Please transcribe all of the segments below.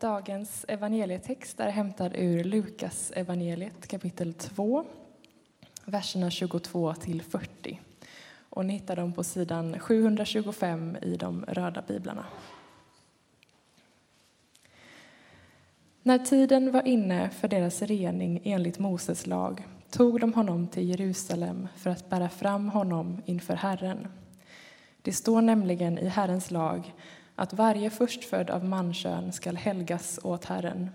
Dagens evangelietext är hämtad ur Lukas evangeliet kapitel 2, verserna 22 till 40. Och ni hittar dem på sidan 725 i de röda biblarna. När tiden var inne för deras rening enligt Moses lag tog de honom till Jerusalem för att bära fram honom inför Herren. Det står nämligen i Herrens lag att varje förstfödd av mankön skall helgas åt Herren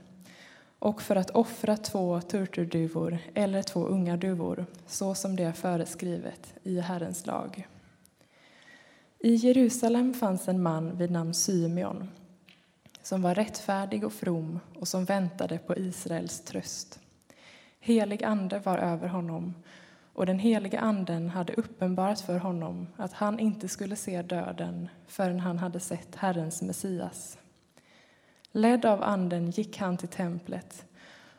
och för att offra två turturduvor eller två unga duvor så som det är föreskrivet i Herrens lag. I Jerusalem fanns en man vid namn Symeon som var rättfärdig och from och som väntade på Israels tröst. Helig ande var över honom och den helige anden hade uppenbarat för honom att han inte skulle se döden förrän han hade sett Herrens Messias. Ledd av anden gick han till templet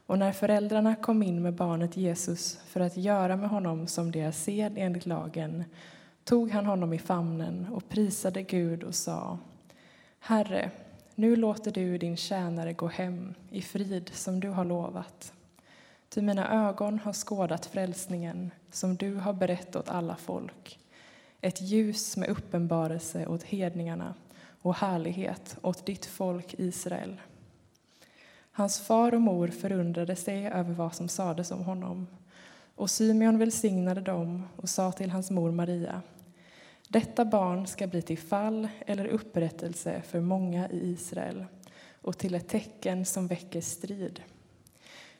och när föräldrarna kom in med barnet Jesus för att göra med honom som deras sed enligt lagen tog han honom i famnen och prisade Gud och sa Herre, nu låter du din tjänare gå hem i frid som du har lovat. Ty mina ögon har skådat frälsningen som du har berett åt alla folk. Ett ljus med uppenbarelse åt hedningarna och härlighet åt ditt folk Israel. Hans far och mor förundrade sig över vad som sades om honom och Symeon välsignade dem och sa till hans mor Maria detta barn ska bli till fall eller upprättelse för många i Israel och till ett tecken som väcker strid.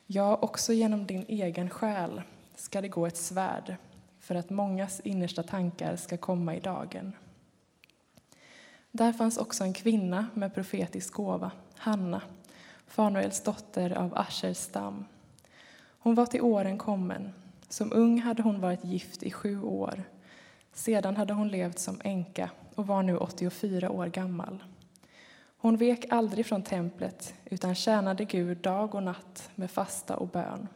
Ja, också genom din egen själ ska det gå ett svärd för att mångas innersta tankar ska komma i dagen. Där fanns också en kvinna med profetisk gåva, Hanna, Fanuels dotter av Aschers stam. Hon var till åren kommen. Som ung hade hon varit gift i sju år. Sedan hade hon levt som änka och var nu 84 år gammal. Hon vek aldrig från templet utan tjänade Gud dag och natt med fasta och bön.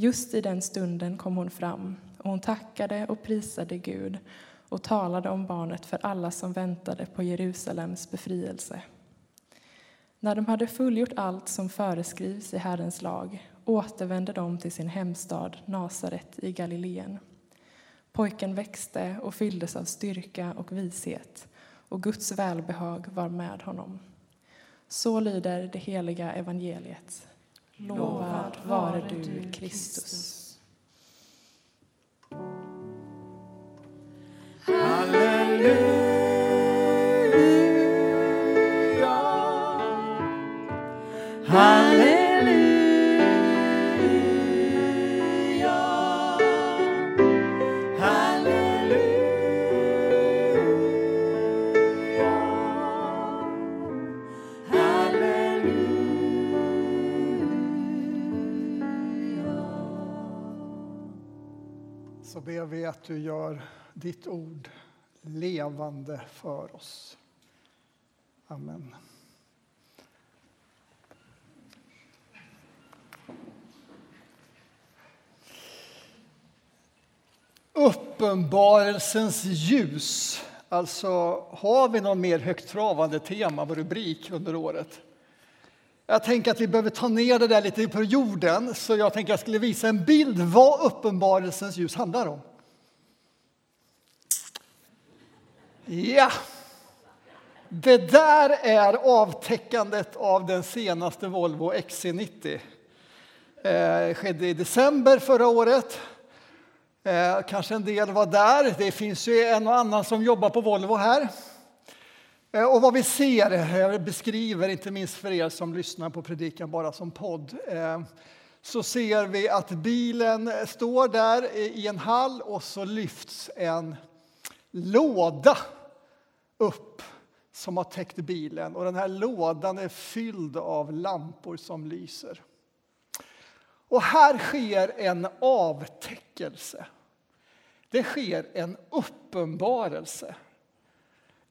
Just i den stunden kom hon fram och hon tackade och prisade Gud och talade om barnet för alla som väntade på Jerusalems befrielse. När de hade fullgjort allt som föreskrivs i Herrens lag återvände de till sin hemstad Nasaret i Galileen. Pojken växte och fylldes av styrka och vishet och Guds välbehag var med honom. Så lyder det heliga evangeliet. Lovad vare du, Kristus. Halleluja ditt ord levande för oss. Amen. Uppenbarelsens ljus. Alltså, har vi någon mer högtravande tema och rubrik under året? Jag tänker att vi behöver ta ner det där lite på jorden, så jag tänker att jag skulle visa en bild vad uppenbarelsens ljus handlar om. Ja, det där är avtäckandet av den senaste Volvo XC90. Det eh, skedde i december förra året. Eh, kanske en del var där. Det finns ju en och annan som jobbar på Volvo här. Eh, och vad vi ser, jag beskriver inte minst för er som lyssnar på predikan bara som podd, så ser vi att bilen står där i en hall och så lyfts en låda upp som har täckt bilen och den här lådan är fylld av lampor som lyser. Och här sker en avtäckelse. Det sker en uppenbarelse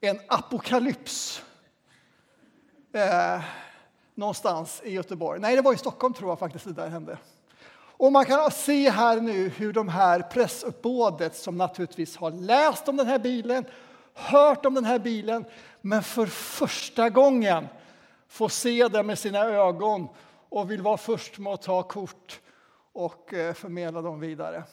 en apokalyps eh, någonstans i Göteborg. Nej, det var i Stockholm tror jag faktiskt det där hände. Och man kan se här nu hur de här pressuppbådet som naturligtvis har läst om den här bilen, hört om den här bilen, men för första gången får se den med sina ögon och vill vara först med att ta kort och eh, förmedla dem vidare.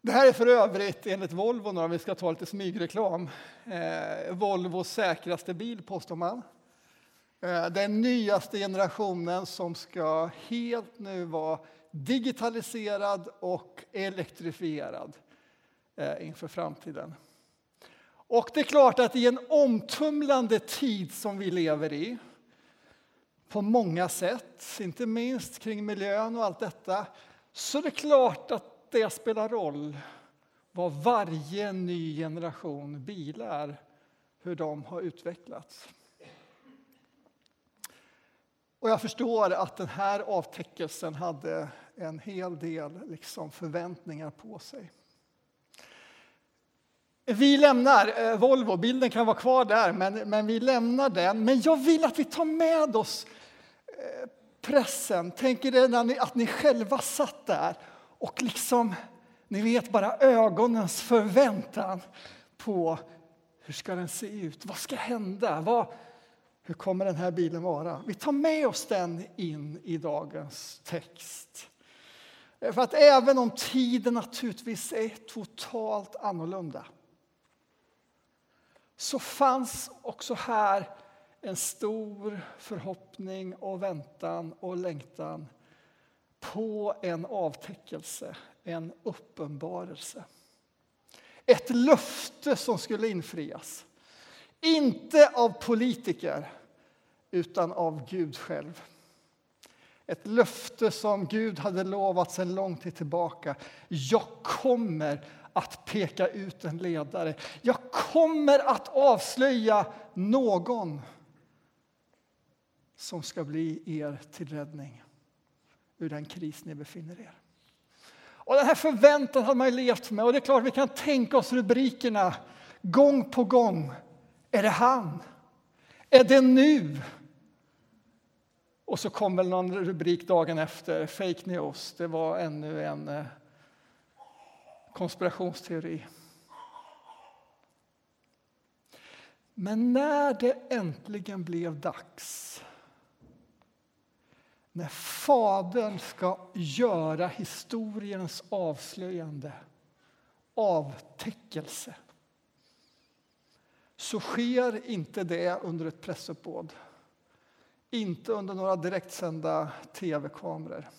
Det här är för övrigt enligt Volvo, om vi ska ta lite smygreklam, eh, Volvos säkraste bil påstår man. Eh, den nyaste generationen som ska helt nu vara digitaliserad och elektrifierad eh, Eh, inför framtiden. Och det är klart att i en omtumlande tid som vi lever i på många sätt, inte minst kring miljön och allt detta, så är det klart att det spelar roll vad varje ny generation bilar, hur de har utvecklats. Och jag förstår att den här avtäckelsen hade en hel del liksom förväntningar på sig. Vi lämnar eh, Volvo, bilden kan vara kvar där, men, men vi lämnar den. Men jag vill att vi tar med oss eh, pressen. Tänk er ni, att ni själva satt där och liksom, ni vet bara ögonens förväntan på hur ska den se ut? Vad ska hända? Vad, hur kommer den här bilen vara? Vi tar med oss den in i dagens text. Eh, för att även om tiden naturligtvis är totalt annorlunda så fanns också här en stor förhoppning och väntan och längtan på en avtäckelse, en uppenbarelse. Ett löfte som skulle infrias. Inte av politiker, utan av Gud själv. Ett löfte som Gud hade lovat sedan lång tid tillbaka. Jag kommer att peka ut en ledare. Jag kommer att avslöja någon som ska bli er till räddning ur den kris ni befinner er. Och den här förväntan har man levt med och det är klart vi kan tänka oss rubrikerna gång på gång. Är det han? Är det nu? Och så kom väl någon rubrik dagen efter, fake news. Det var ännu en eh, konspirationsteori. Men när det äntligen blev dags när Fadern ska göra historiens avslöjande, avtäckelse så sker inte det under ett pressuppbåd. Inte under några direktsända tv-kameror.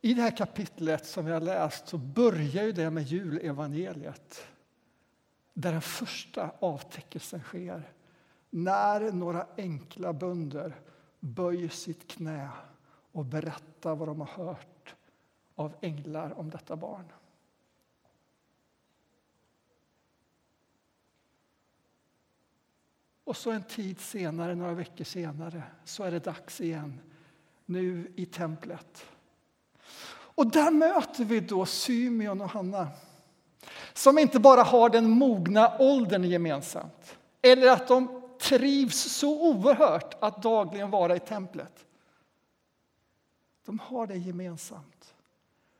I det här kapitlet som vi har läst så börjar ju det med julevangeliet där den första avtäckelsen sker när några enkla bönder böjer sitt knä och berättar vad de har hört av änglar om detta barn. Och så en tid senare, några veckor senare, så är det dags igen. Nu i templet. Och där möter vi då Symeon och Hanna som inte bara har den mogna åldern gemensamt eller att de trivs så oerhört att dagligen vara i templet. De har det gemensamt,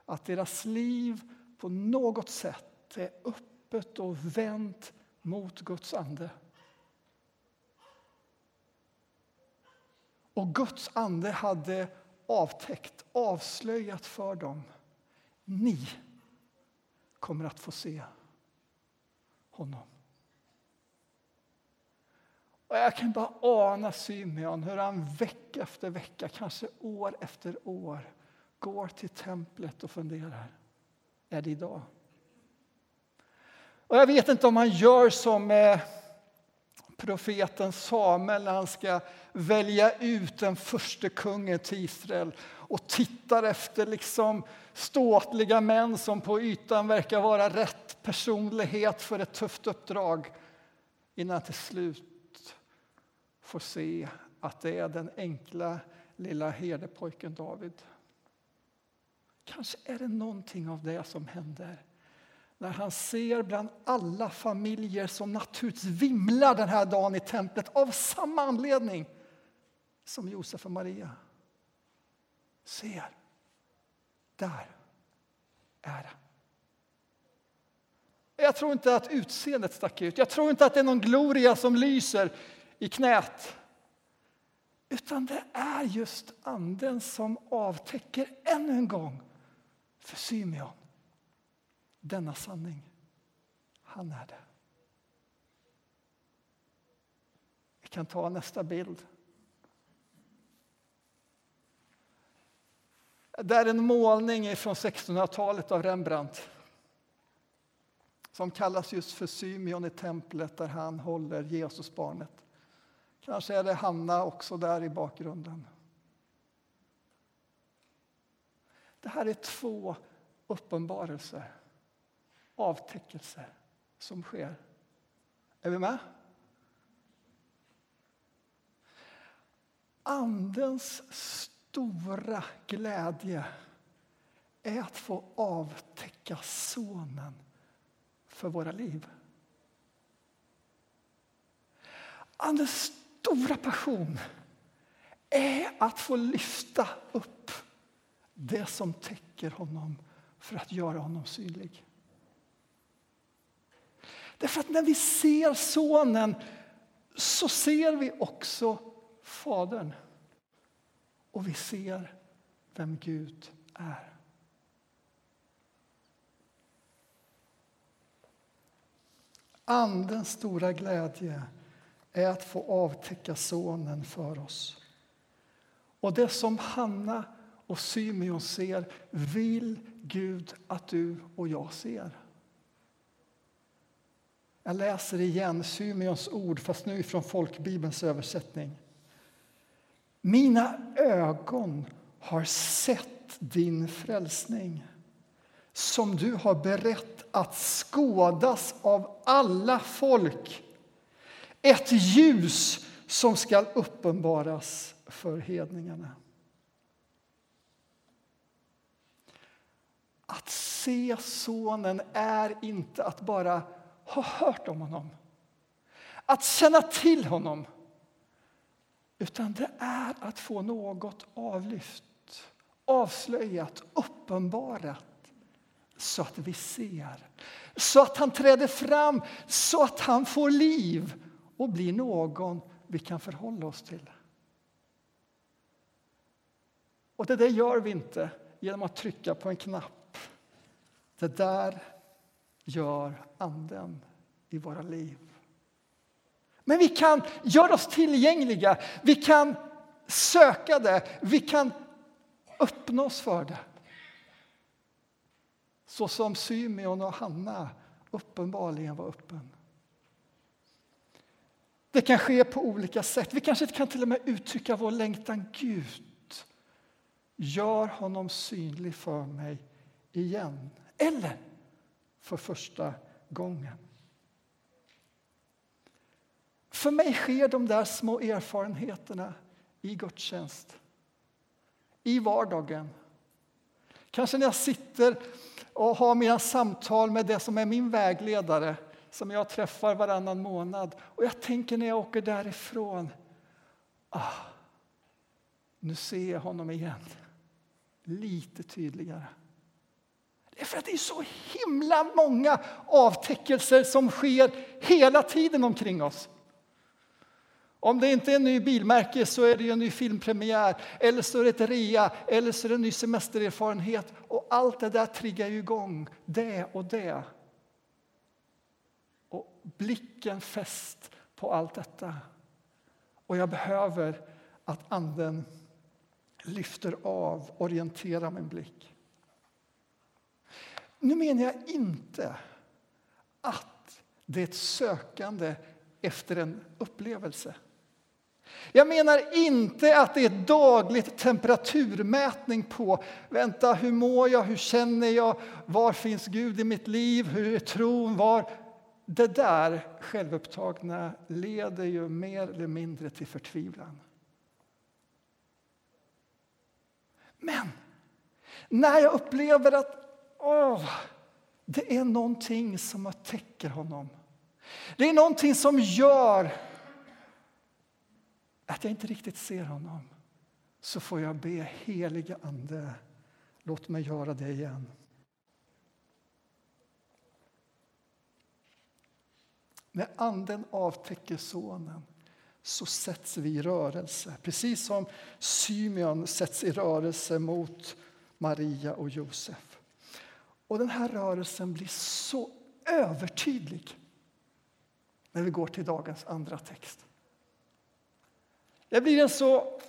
att deras liv på något sätt är öppet och vänt mot Guds ande. Och Guds ande hade avtäckt, avslöjat för dem. Ni kommer att få se honom. Och jag kan bara ana Symeon, hur han vecka efter vecka, kanske år efter år går till templet och funderar. Är det idag? Och jag vet inte om han gör som eh, profeten Samuel när han ska välja ut den första kungen till Israel och tittar efter liksom ståtliga män som på ytan verkar vara rätt personlighet för ett tufft uppdrag innan till slut får se att det är den enkla lilla herdepojken David. Kanske är det någonting av det som händer när han ser bland alla familjer som naturligtvis vimlar den här dagen i templet av samma anledning som Josef och Maria. Ser, där är det. Jag tror inte att utseendet stack ut. Jag tror inte att det är någon gloria som lyser i knät. Utan det är just Anden som avtäcker ännu en gång för Symeon denna sanning. Han är det. Vi kan ta nästa bild. Det är en målning från 1600-talet av Rembrandt som kallas just för Symeon i templet där han håller Jesusbarnet. Kanske är det Hanna också där i bakgrunden. Det här är två uppenbarelser, avtäckelse som sker. Är vi med? Andens stora glädje är att få avtäcka Sonen för våra liv. Andens stora passion är att få lyfta upp det som täcker honom för att göra honom synlig. Därför att när vi ser Sonen så ser vi också Fadern. Och vi ser vem Gud är. Andens stora glädje är att få avtäcka Sonen för oss. Och det som Hanna och Symeon ser vill Gud att du och jag ser. Jag läser igen Symeons ord, fast nu från folkbibelns översättning. Mina ögon har sett din frälsning som du har berett att skådas av alla folk ett ljus som ska uppenbaras för hedningarna. Att se Sonen är inte att bara ha hört om honom, att känna till honom utan det är att få något avlyft, avslöjat, uppenbarat så att vi ser, så att han träder fram, så att han får liv och blir någon vi kan förhålla oss till. Och det där gör vi inte genom att trycka på en knapp. Det där gör Anden i våra liv. Men vi kan göra oss tillgängliga, vi kan söka det, vi kan öppna oss för det. Så som Symeon och Hanna uppenbarligen var öppen. Det kan ske på olika sätt. Vi kanske kan till och med uttrycka vår längtan. Gud, gör honom synlig för mig igen. Eller för första gången. För mig sker de där små erfarenheterna i gudstjänst, i vardagen. Kanske när jag sitter och har mina samtal med det som är min vägledare som jag träffar varannan månad. Och jag tänker när jag åker därifrån, ah, nu ser jag honom igen. Lite tydligare. Det är för att det är så himla många avtäckelser som sker hela tiden omkring oss. Om det inte är en ny bilmärke så är det en ny filmpremiär, eller så är det ett rea, eller så är det en ny semestererfarenhet. Och allt det där triggar ju igång det och det. Och blicken fäst på allt detta. Och jag behöver att Anden lyfter av, orienterar min blick. Nu menar jag inte att det är ett sökande efter en upplevelse. Jag menar inte att det är ett dagligt temperaturmätning på vänta, hur mår jag, hur känner jag, var finns Gud i mitt liv, hur är tron, var... Det där självupptagna leder ju mer eller mindre till förtvivlan. Men när jag upplever att åh, det är någonting som täcker honom. Det är någonting som gör att jag inte riktigt ser honom så får jag be heliga Ande, låt mig göra det igen. När Anden avtäcker Sonen så sätts vi i rörelse. Precis som Symeon sätts i rörelse mot Maria och Josef. Och den här rörelsen blir så övertydlig när vi går till dagens andra text. Det blir en så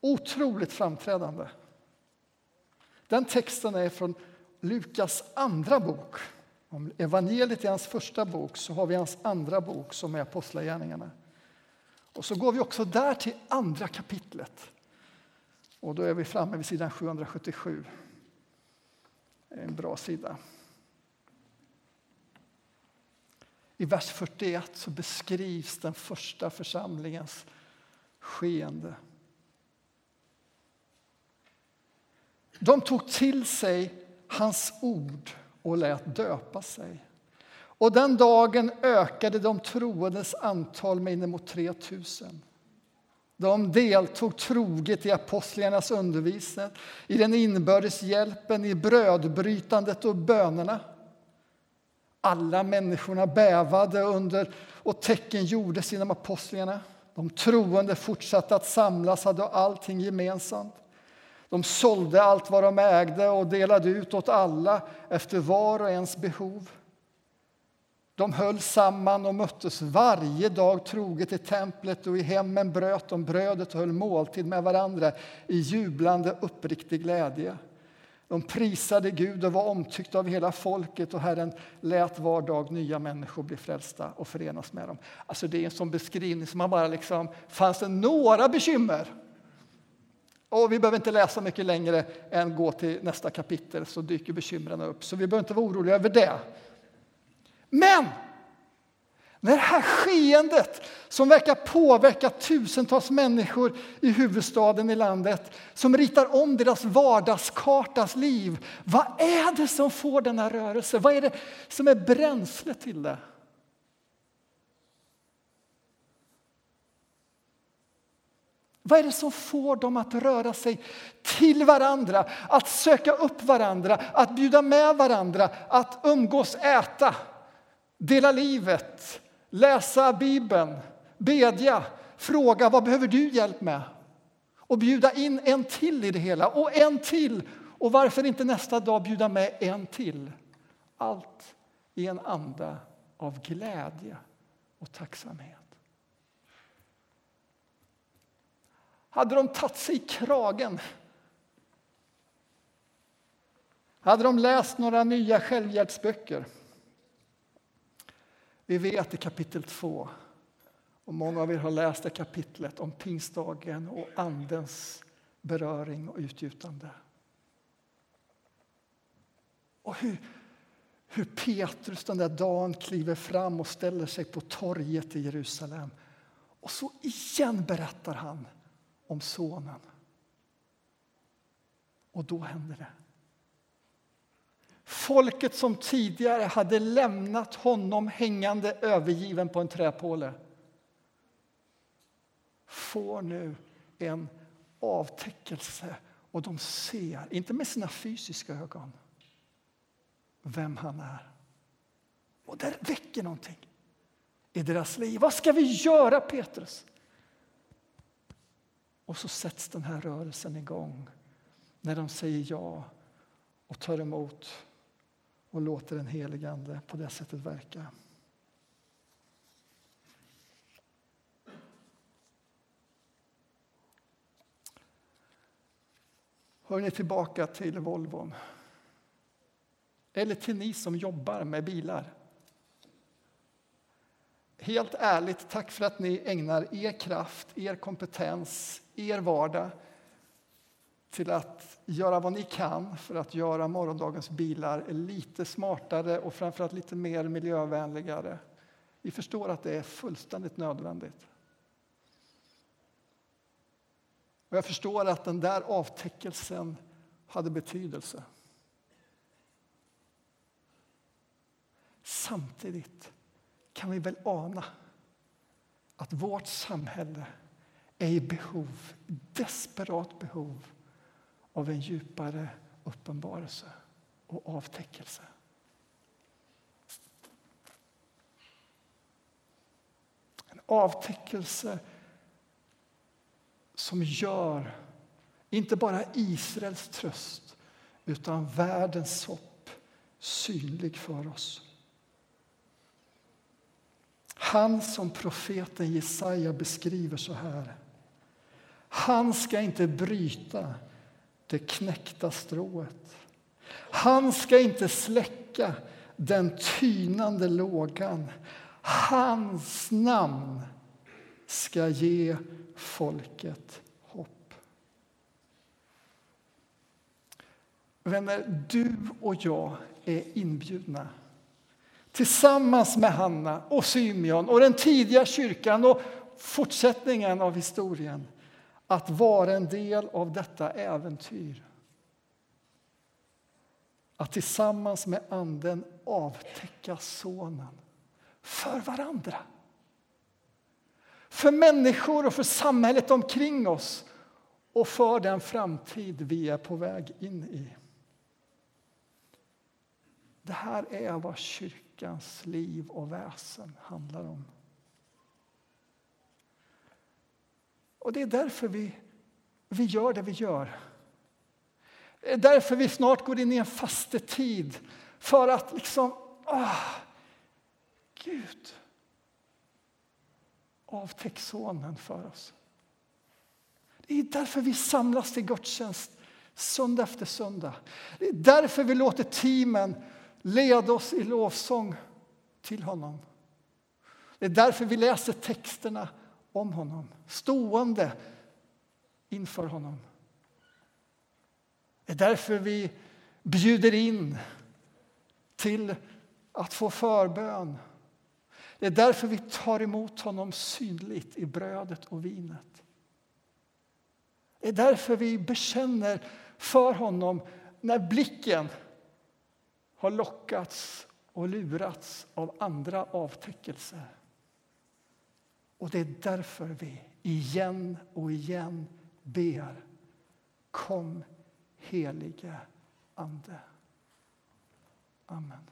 otroligt framträdande. Den texten är från Lukas andra bok. Om evangeliet är hans första bok så har vi hans andra bok som är Apostlagärningarna. Och så går vi också där till andra kapitlet. Och då är vi framme vid sidan 777. En bra sida. I vers 41 så beskrivs den första församlingens skeende. De tog till sig hans ord och lät döpa sig. Och den dagen ökade de troendes antal med inemot 3 000. De deltog troget i apostlarnas undervisning, i den inbördes hjälpen, i brödbrytandet och bönerna. Alla människorna bävade under och tecken gjordes inom apostlarna. De troende fortsatte att samlas, hade allting gemensamt. De sålde allt vad de ägde och delade ut åt alla efter var och ens behov. De höll samman och möttes varje dag troget i templet och i hemmen bröt de brödet och höll måltid med varandra i jublande uppriktig glädje. De prisade Gud och var omtyckta av hela folket och Herren lät var dag nya människor bli frälsta och förenas med dem. Alltså det är en sån beskrivning som man bara liksom, fanns det några bekymmer? Och vi behöver inte läsa mycket längre än gå till nästa kapitel så dyker bekymren upp. Så vi behöver inte vara oroliga över det. Men när det här skeendet som verkar påverka tusentals människor i huvudstaden i landet som ritar om deras vardagskartas liv. Vad är det som får denna rörelse? Vad är det som är bränsle till det? Vad är det som får dem att röra sig till varandra, att söka upp varandra, att bjuda med varandra, att umgås, äta, dela livet, läsa Bibeln, bedja, fråga vad behöver du hjälp med? Och bjuda in en till i det hela, och en till. Och varför inte nästa dag bjuda med en till? Allt i en anda av glädje och tacksamhet. Hade de tagit sig i kragen hade de läst några nya självhjälpsböcker vi vet i kapitel 2, och många av er har läst det kapitlet om pingstdagen och Andens beröring och utgjutande. Och hur, hur Petrus den där dagen kliver fram och ställer sig på torget i Jerusalem. Och så igen berättar han om sonen. Och då händer det. Folket som tidigare hade lämnat honom hängande övergiven på en träpåle får nu en avtäckelse och de ser, inte med sina fysiska ögon, vem han är. Och det väcker någonting i deras liv. Vad ska vi göra, Petrus? Och så sätts den här rörelsen igång när de säger ja och tar emot och låter den helige Ande på det sättet verka. Hör ni tillbaka till Volvon. Eller till ni som jobbar med bilar. Helt ärligt, tack för att ni ägnar er kraft, er kompetens, er vardag till att göra vad ni kan för att göra morgondagens bilar lite smartare och framförallt lite mer miljövänligare. Vi förstår att det är fullständigt nödvändigt. Och jag förstår att den där avtäckelsen hade betydelse. Samtidigt kan vi väl ana att vårt samhälle är i behov, desperat behov av en djupare uppenbarelse och avtäckelse. En avtäckelse som gör inte bara Israels tröst utan världens hopp synlig för oss. Han som profeten Jesaja beskriver så här. Han ska inte bryta det knäckta strået. Han ska inte släcka den tynande lågan. Hans namn ska ge folket hopp. Vänner, du och jag är inbjudna tillsammans med Hanna och Symeon och den tidiga kyrkan och fortsättningen av historien att vara en del av detta äventyr. Att tillsammans med Anden avtäcka Sonen för varandra. För människor och för samhället omkring oss och för den framtid vi är på väg in i. Det här är vad kyrkans liv och väsen handlar om. Och det är därför vi, vi gör det vi gör. Det är därför vi snart går in i en fastetid. För att liksom, ah, Gud, avtäck sonen för oss. Det är därför vi samlas till gudstjänst söndag efter söndag. Det är därför vi låter teamen leda oss i lovsång till honom. Det är därför vi läser texterna om honom, stående inför honom. Det är därför vi bjuder in till att få förbön. Det är därför vi tar emot honom synligt i brödet och vinet. Det är därför vi bekänner för honom när blicken har lockats och lurats av andra avtäckelser. Och det är därför vi igen och igen ber Kom, helige Ande. Amen.